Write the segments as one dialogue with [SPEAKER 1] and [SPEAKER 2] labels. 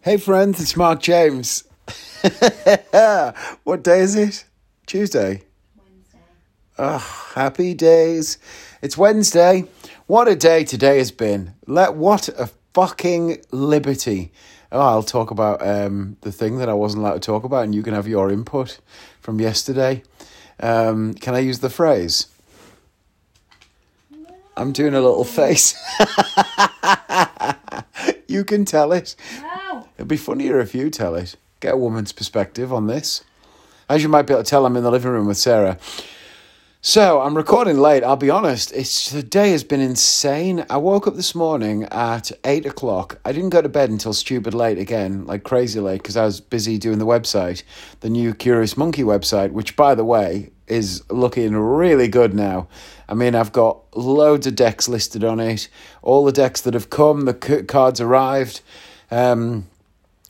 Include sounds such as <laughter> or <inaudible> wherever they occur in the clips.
[SPEAKER 1] Hey friends, it's Mark James. <laughs> what day is it? Tuesday. Wednesday. Oh, happy days. It's Wednesday. What a day today has been. Let what a fucking liberty. Oh, I'll talk about um, the thing that I wasn't allowed to talk about, and you can have your input from yesterday. Um, can I use the phrase? No. I'm doing a little face. <laughs> you can tell it. No. It'd be funnier if you tell it. Get a woman's perspective on this. As you might be able to tell, I'm in the living room with Sarah. So I'm recording late. I'll be honest. It's the day has been insane. I woke up this morning at eight o'clock. I didn't go to bed until stupid late again, like crazy late, because I was busy doing the website, the new Curious Monkey website, which, by the way, is looking really good now. I mean, I've got loads of decks listed on it. All the decks that have come, the cards arrived. Um,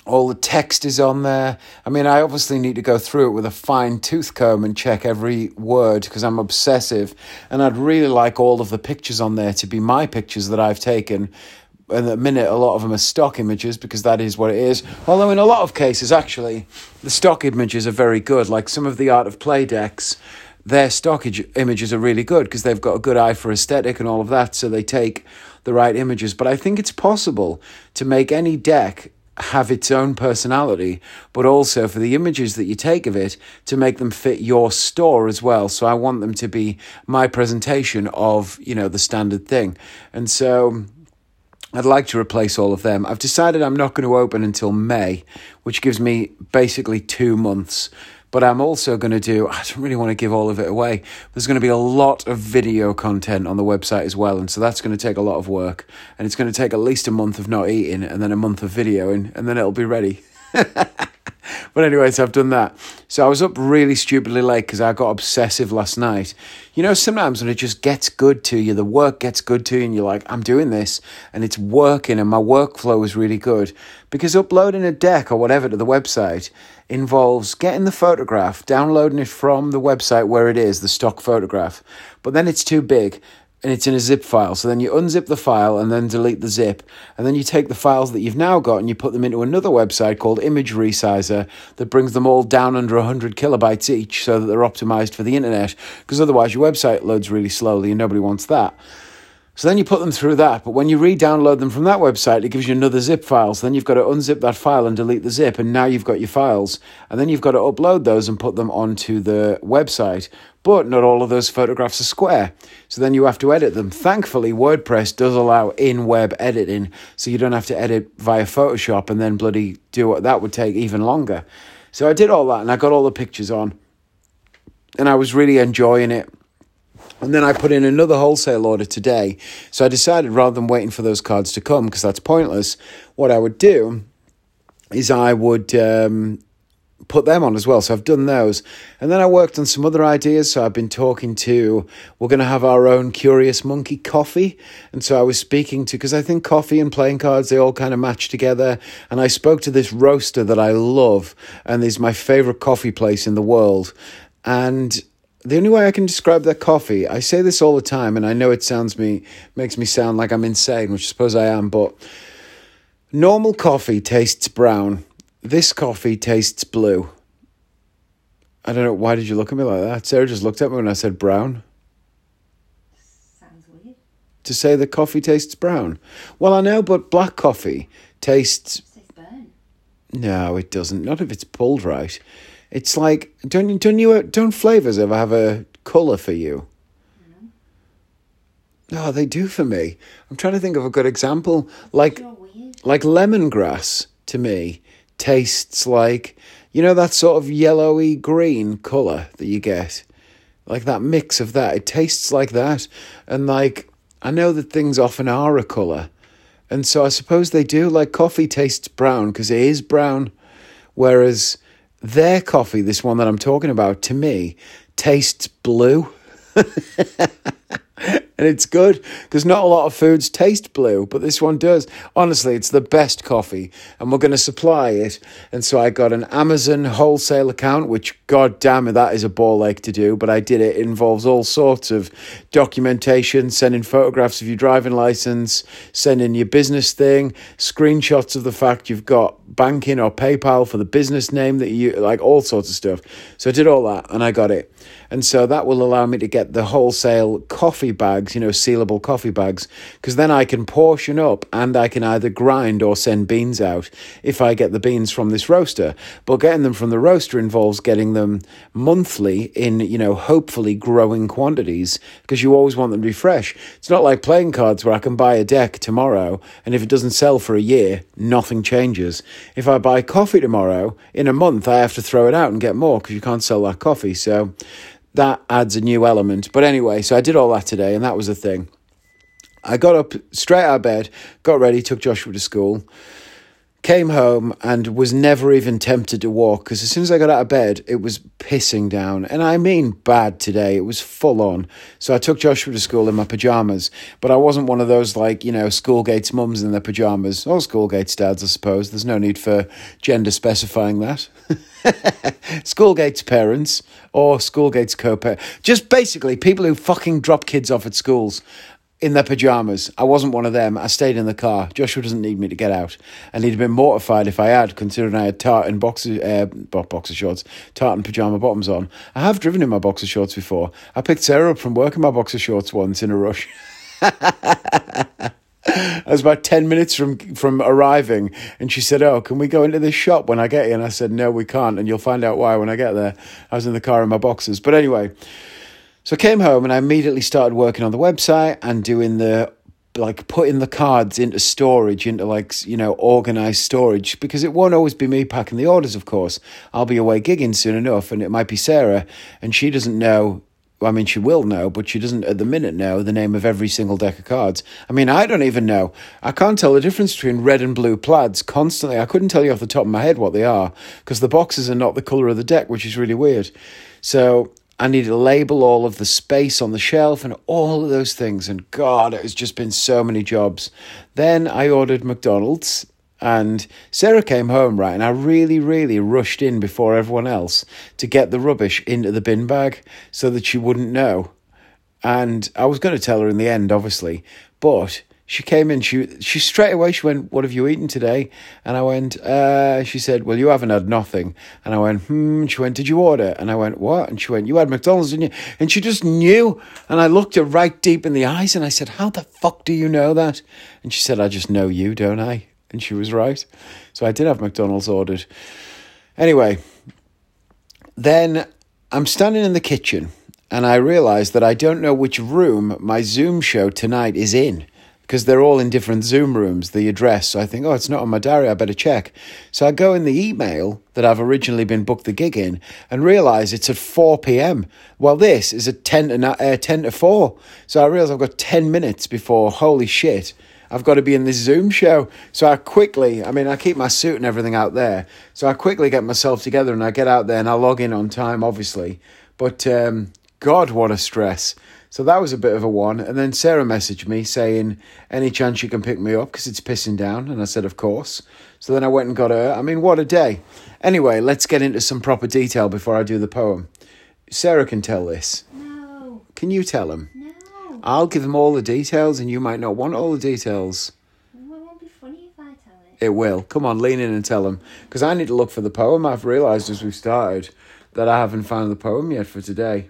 [SPEAKER 1] all the text is on there. I mean, I obviously need to go through it with a fine tooth comb and check every word because I'm obsessive. And I'd really like all of the pictures on there to be my pictures that I've taken. At the minute, a lot of them are stock images because that is what it is. Although, in a lot of cases, actually, the stock images are very good. Like some of the Art of Play decks, their stock images are really good because they've got a good eye for aesthetic and all of that. So they take the right images. But I think it's possible to make any deck have its own personality, but also for the images that you take of it to make them fit your store as well. So I want them to be my presentation of, you know, the standard thing. And so I'd like to replace all of them. I've decided I'm not going to open until May, which gives me basically two months but I'm also going to do, I don't really want to give all of it away. There's going to be a lot of video content on the website as well. And so that's going to take a lot of work. And it's going to take at least a month of not eating and then a month of videoing and then it'll be ready. <laughs> but anyway, so I've done that. So I was up really stupidly late because I got obsessive last night. You know, sometimes when it just gets good to you, the work gets good to you, and you're like, I'm doing this, and it's working, and my workflow is really good. Because uploading a deck or whatever to the website, involves getting the photograph, downloading it from the website where it is, the stock photograph, but then it's too big and it's in a zip file. So then you unzip the file and then delete the zip. And then you take the files that you've now got and you put them into another website called Image Resizer that brings them all down under 100 kilobytes each so that they're optimized for the internet. Because otherwise, your website loads really slowly and nobody wants that. So then you put them through that, but when you re-download them from that website, it gives you another zip file. So then you've got to unzip that file and delete the zip, and now you've got your files. And then you've got to upload those and put them onto the website. But not all of those photographs are square. So then you have to edit them. Thankfully, WordPress does allow in-web editing, so you don't have to edit via Photoshop and then bloody do what that would take even longer. So I did all that and I got all the pictures on. And I was really enjoying it and then I put in another wholesale order today. So I decided rather than waiting for those cards to come, because that's pointless, what I would do is I would um, put them on as well. So I've done those. And then I worked on some other ideas. So I've been talking to, we're going to have our own Curious Monkey coffee. And so I was speaking to, because I think coffee and playing cards, they all kind of match together. And I spoke to this roaster that I love and is my favorite coffee place in the world. And the only way I can describe that coffee, I say this all the time, and I know it sounds me makes me sound like I'm insane, which I suppose I am, but normal coffee tastes brown. This coffee tastes blue. I don't know why did you look at me like that? Sarah just looked at me when I said brown. Sounds weird. To say the coffee tastes brown. Well, I know, but black coffee tastes. It says burnt. No, it doesn't. Not if it's pulled right. It's like don't don't you don't flavors ever have a color for you? No, mm-hmm. oh, they do for me. I'm trying to think of a good example. Like like lemongrass to me tastes like you know that sort of yellowy green color that you get. Like that mix of that. It tastes like that. And like I know that things often are a color. And so I suppose they do like coffee tastes brown because it is brown whereas their coffee, this one that I'm talking about, to me tastes blue. <laughs> and it's good because not a lot of foods taste blue, but this one does. Honestly, it's the best coffee, and we're going to supply it. And so I got an Amazon wholesale account, which, god damn it, that is a ball ache to do, but I did it. It involves all sorts of documentation, sending photographs of your driving license, sending your business thing, screenshots of the fact you've got banking or PayPal for the business name that you like, all sorts of stuff. So I did all that, and I got it. And so that will allow me to get the wholesale coffee bags, you know, sealable coffee bags, because then I can portion up and I can either grind or send beans out if I get the beans from this roaster. But getting them from the roaster involves getting them monthly in, you know, hopefully growing quantities because you always want them to be fresh. It's not like playing cards where I can buy a deck tomorrow and if it doesn't sell for a year, nothing changes. If I buy coffee tomorrow, in a month I have to throw it out and get more because you can't sell that coffee. So that adds a new element. But anyway, so I did all that today, and that was the thing. I got up straight out of bed, got ready, took Joshua to school came home and was never even tempted to walk because as soon as I got out of bed, it was pissing down. And I mean bad today. It was full on. So I took Joshua to school in my pajamas, but I wasn't one of those like, you know, school gates mums in their pajamas or school gates dads, I suppose. There's no need for gender specifying that. <laughs> School gates parents or gates co parents. Just basically people who fucking drop kids off at schools in their pajamas. I wasn't one of them. I stayed in the car. Joshua doesn't need me to get out, and he'd have been mortified if I had, considering I had tartan boxer uh, boxer shorts, tartan pajama bottoms on. I have driven in my boxer shorts before. I picked Sarah up from work in my boxer shorts once in a rush. I <laughs> was about 10 minutes from, from arriving, and she said, Oh, can we go into this shop when I get here? And I said, No, we can't, and you'll find out why when I get there. I was in the car in my boxes. But anyway, so I came home and I immediately started working on the website and doing the like putting the cards into storage, into like, you know, organized storage, because it won't always be me packing the orders, of course. I'll be away gigging soon enough, and it might be Sarah, and she doesn't know. I mean, she will know, but she doesn't at the minute know the name of every single deck of cards. I mean, I don't even know. I can't tell the difference between red and blue plaids constantly. I couldn't tell you off the top of my head what they are because the boxes are not the colour of the deck, which is really weird. So I needed to label all of the space on the shelf and all of those things. And God, it has just been so many jobs. Then I ordered McDonald's and Sarah came home, right? And I really, really rushed in before everyone else to get the rubbish into the bin bag so that she wouldn't know. And I was going to tell her in the end, obviously, but she came in, she she straight away she went, What have you eaten today? And I went, uh, she said, Well, you haven't had nothing. And I went, hmm, she went, Did you order? And I went, What? And she went, You had McDonald's, didn't you? And she just knew. And I looked her right deep in the eyes and I said, How the fuck do you know that? And she said, I just know you, don't I? And she was right. So I did have McDonald's ordered. Anyway, then I'm standing in the kitchen and I realize that I don't know which room my Zoom show tonight is in because they're all in different Zoom rooms, the address. So I think, oh, it's not on my diary, I better check. So I go in the email that I've originally been booked the gig in and realize it's at 4 p.m. Well, this is at 10 to, uh, 10 to 4. So I realize I've got 10 minutes before, holy shit, I've got to be in this Zoom show. So I quickly, I mean, I keep my suit and everything out there. So I quickly get myself together and I get out there and I log in on time, obviously. But um, God, what a stress. So that was a bit of a one. And then Sarah messaged me saying, Any chance you can pick me up? Because it's pissing down. And I said, Of course. So then I went and got her. I mean, what a day. Anyway, let's get into some proper detail before I do the poem. Sarah can tell this. No. Can you tell him? No. I'll give him all the details, and you might not want all the details. Well, it won't be funny if I tell it. It will. Come on, lean in and tell him. Because I need to look for the poem. I've realised as we've started that I haven't found the poem yet for today.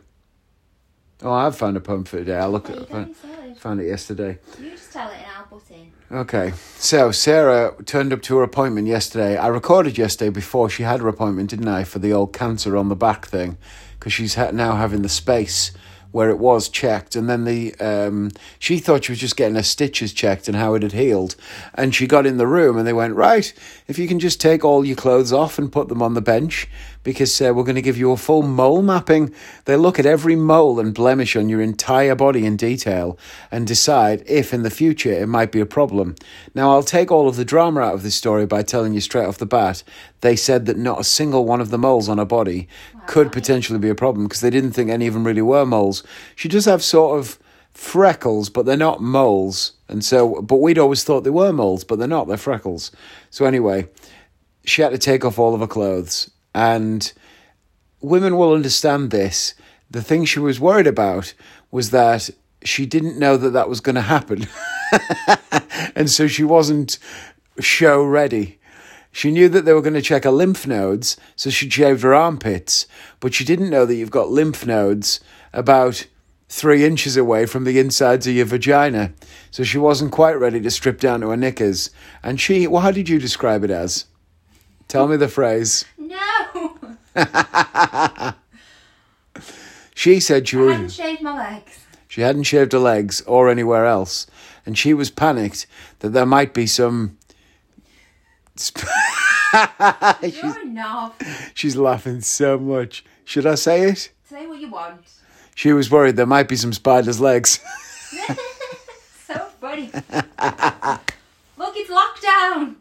[SPEAKER 1] Oh, I've found a poem for today. I look, at found, found it yesterday. You just tell it and I'll in. Okay. So Sarah turned up to her appointment yesterday. I recorded yesterday before she had her appointment, didn't I, for the old cancer on the back thing, because she's ha- now having the space where it was checked, and then the um, she thought she was just getting her stitches checked and how it had healed, and she got in the room and they went right. If you can just take all your clothes off and put them on the bench, because uh, we're going to give you a full mole mapping. They look at every mole and blemish on your entire body in detail and decide if in the future it might be a problem. Now, I'll take all of the drama out of this story by telling you straight off the bat they said that not a single one of the moles on her body wow. could potentially be a problem because they didn't think any of them really were moles. She does have sort of freckles, but they're not moles. And so, but we'd always thought they were moles, but they're not, they're freckles. So, anyway, she had to take off all of her clothes and women will understand this. The thing she was worried about was that she didn't know that that was going to happen. <laughs> and so she wasn't show ready. She knew that they were going to check her lymph nodes, so she shaved her armpits, but she didn't know that you've got lymph nodes about three inches away from the insides of your vagina. So she wasn't quite ready to strip down to her knickers. And she, well, how did you describe it as? Tell me the phrase. No. <laughs> she said she I was. hadn't shaved my legs. She hadn't shaved her legs or anywhere else, and she was panicked that there might be some. <laughs> she's, she's laughing so much. Should I say it? Say what you want. She was worried there might be some spider's legs. <laughs> so
[SPEAKER 2] funny. Look, it's lockdown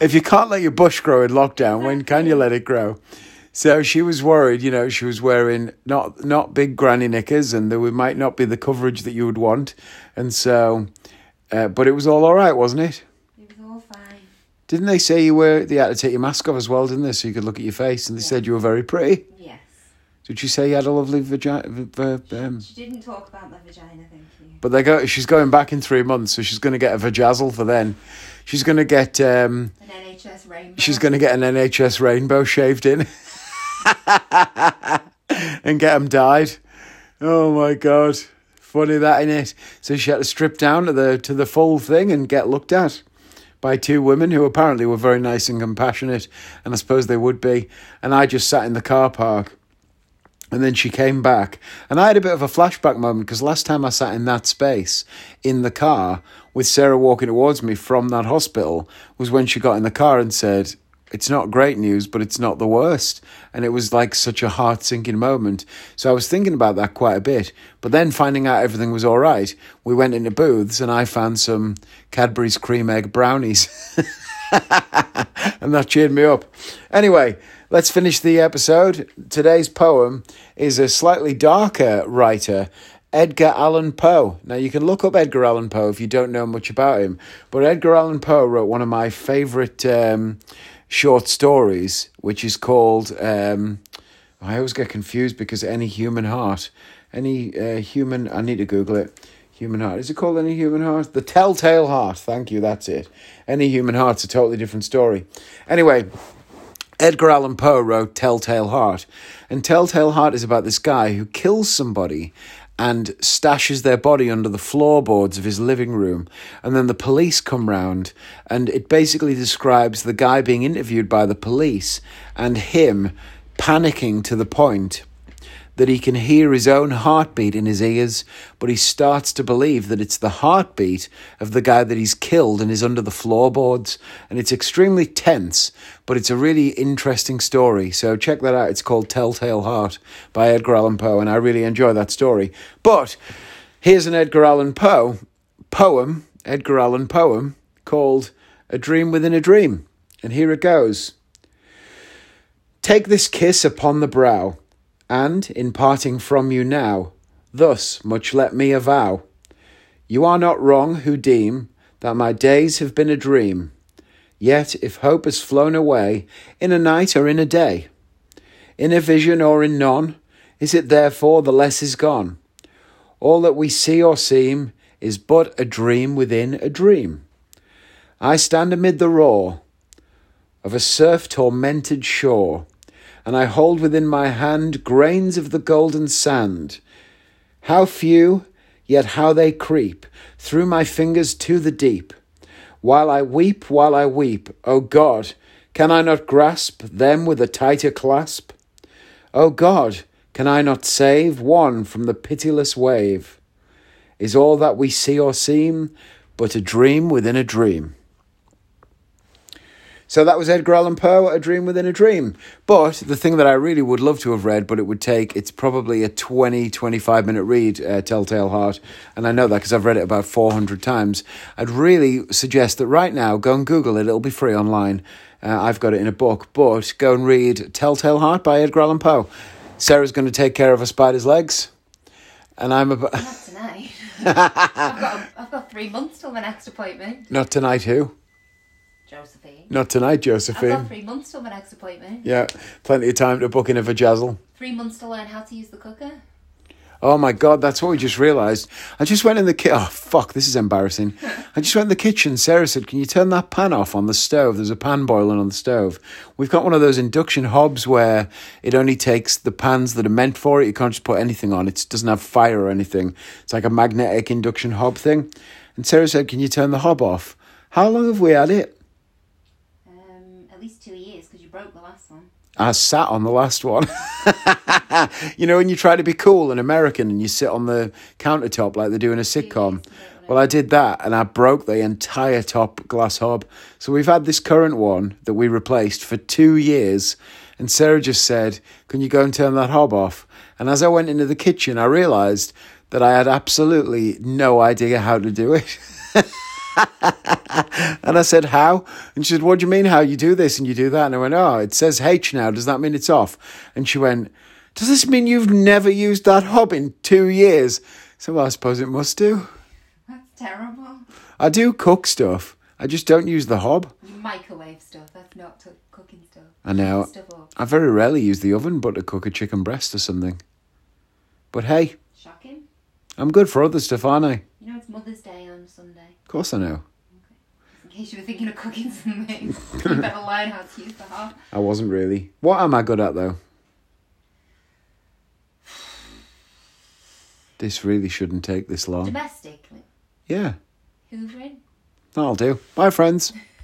[SPEAKER 1] if you can't let your bush grow in lockdown, when can you let it grow? So she was worried, you know, she was wearing not not big granny knickers and there might not be the coverage that you would want. And so, uh, but it was all all right, wasn't it? It was all fine. Didn't they say you were, they had to take your mask off as well, didn't they? So you could look at your face and they yeah. said you were very pretty. Yes. Did she say you had a lovely vagina?
[SPEAKER 2] V- v- um... She didn't talk about my
[SPEAKER 1] vagina, thank you. But they go. She's going back in three months, so she's going to get a vajazzle for then. She's going to get um, an NHS rainbow. She's going to get an NHS rainbow shaved in <laughs> and get them dyed. Oh my god, funny that in it. So she had to strip down to the to the full thing and get looked at by two women who apparently were very nice and compassionate, and I suppose they would be. And I just sat in the car park. And then she came back. And I had a bit of a flashback moment because last time I sat in that space in the car with Sarah walking towards me from that hospital was when she got in the car and said, It's not great news, but it's not the worst. And it was like such a heart sinking moment. So I was thinking about that quite a bit. But then finding out everything was all right, we went into booths and I found some Cadbury's cream egg brownies. <laughs> and that cheered me up. Anyway, let's finish the episode. Today's poem is a slightly darker writer Edgar Allan Poe. Now, you can look up Edgar Allan Poe if you don't know much about him, but Edgar Allan Poe wrote one of my favorite um, short stories, which is called. Um, I always get confused because Any Human Heart. Any uh, human. I need to Google it. Human Heart. Is it called Any Human Heart? The Telltale Heart. Thank you. That's it. Any Human Heart's a totally different story. Anyway. Edgar Allan Poe wrote Telltale Heart, and Telltale Heart is about this guy who kills somebody and stashes their body under the floorboards of his living room. And then the police come round, and it basically describes the guy being interviewed by the police and him panicking to the point that he can hear his own heartbeat in his ears, but he starts to believe that it's the heartbeat of the guy that he's killed and is under the floorboards. And it's extremely tense, but it's a really interesting story. So check that out. It's called Telltale Heart by Edgar Allan Poe, and I really enjoy that story. But here's an Edgar Allan Poe poem, Edgar Allan poem, called A Dream Within a Dream. And here it goes. Take this kiss upon the brow and in parting from you now, thus much let me avow. You are not wrong who deem that my days have been a dream. Yet if hope has flown away in a night or in a day, in a vision or in none, is it therefore the less is gone? All that we see or seem is but a dream within a dream. I stand amid the roar of a surf tormented shore and I hold within my hand grains of the golden sand. How few, yet how they creep through my fingers to the deep. While I weep, while I weep, O God, can I not grasp them with a tighter clasp? O God, can I not save one from the pitiless wave? Is all that we see or seem but a dream within a dream? So that was Edgar Allan Poe, A Dream Within a Dream. But the thing that I really would love to have read, but it would take, it's probably a 20, 25 minute read, uh, Telltale Heart. And I know that because I've read it about 400 times. I'd really suggest that right now, go and Google it, it'll be free online. Uh, I've got it in a book, but go and read Telltale Heart by Edgar Allan Poe. Sarah's going to take care of a spider's legs. And I'm about. Not
[SPEAKER 2] tonight. <laughs> I've, got, I've got three months till my next appointment.
[SPEAKER 1] Not tonight, who? Josephine. Not tonight, Josephine. I've got three months till my next appointment. Yeah, plenty of time to book in a vajazzle.
[SPEAKER 2] Three months to learn how to use the cooker.
[SPEAKER 1] Oh my God, that's what we just realised. I just went in the kitchen. Oh, fuck, this is embarrassing. I just went in the kitchen. Sarah said, Can you turn that pan off on the stove? There's a pan boiling on the stove. We've got one of those induction hobs where it only takes the pans that are meant for it. You can't just put anything on, it doesn't have fire or anything. It's like a magnetic induction hob thing. And Sarah said, Can you turn the hob off? How long have we had it? I sat on the last one. <laughs> you know, when you try to be cool and American and you sit on the countertop like they do in a sitcom. Well, I did that and I broke the entire top glass hob. So we've had this current one that we replaced for two years. And Sarah just said, Can you go and turn that hob off? And as I went into the kitchen, I realized that I had absolutely no idea how to do it. <laughs> and I said, How? And she said, What do you mean, how you do this and you do that? And I went, Oh, it says H now. Does that mean it's off? And she went, Does this mean you've never used that hob in two years? So well, I suppose it must do. That's terrible. I do cook stuff. I just don't use the hob. You microwave stuff. That's not t- cooking stuff. I know. Stuff I very rarely use the oven but to cook a chicken breast or something. But hey. Shocking. I'm good for other stuff, aren't I? You know it's Mother's Day on Sunday. Of course I know case you were thinking of cooking something. <laughs> you <laughs> better learn how to use the hob. I wasn't really. What am I good at though? This really shouldn't take this long. Domestically. Yeah. Hoovering. That'll do. Bye, friends. <laughs>